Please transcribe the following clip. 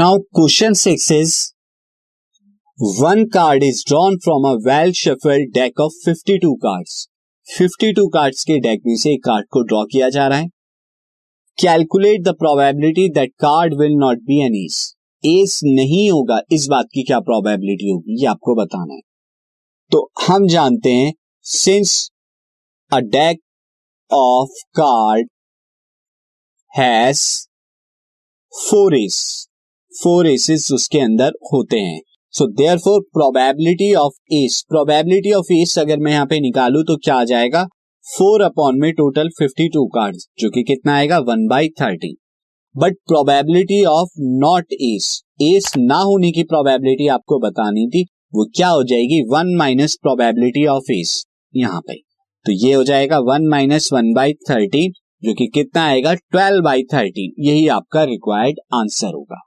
Now question six is one card is drawn from a well shuffled deck of 52 cards 52 cards के deck में से एक card को draw किया जा रहा है। Calculate the probability that card will not be an ace ace नहीं होगा, इस बात की क्या प्रोबेबिलिटी होगी, ये आपको बताना है। तो हम जानते हैं since a deck of card has four ace four aces उसके अंदर होते हैं so there four probability of ace probability of ace अगर मैं यहाँ पे निकालू तो क्या आ जाएगा फोर अपॉन में टोटल फिफ्टी टू कार्ड जो कि कितना आएगा one by thirty but probability of not ace ace ना होने की प्रोबेबिलिटी आपको बतानी थी वो क्या हो जाएगी one minus probability of ace यहाँ पे तो ये हो जाएगा one minus one by thirty जो कि कितना आएगा ट्वेल्व बाई थर्टी यही आपका रिक्वायर्ड आंसर होगा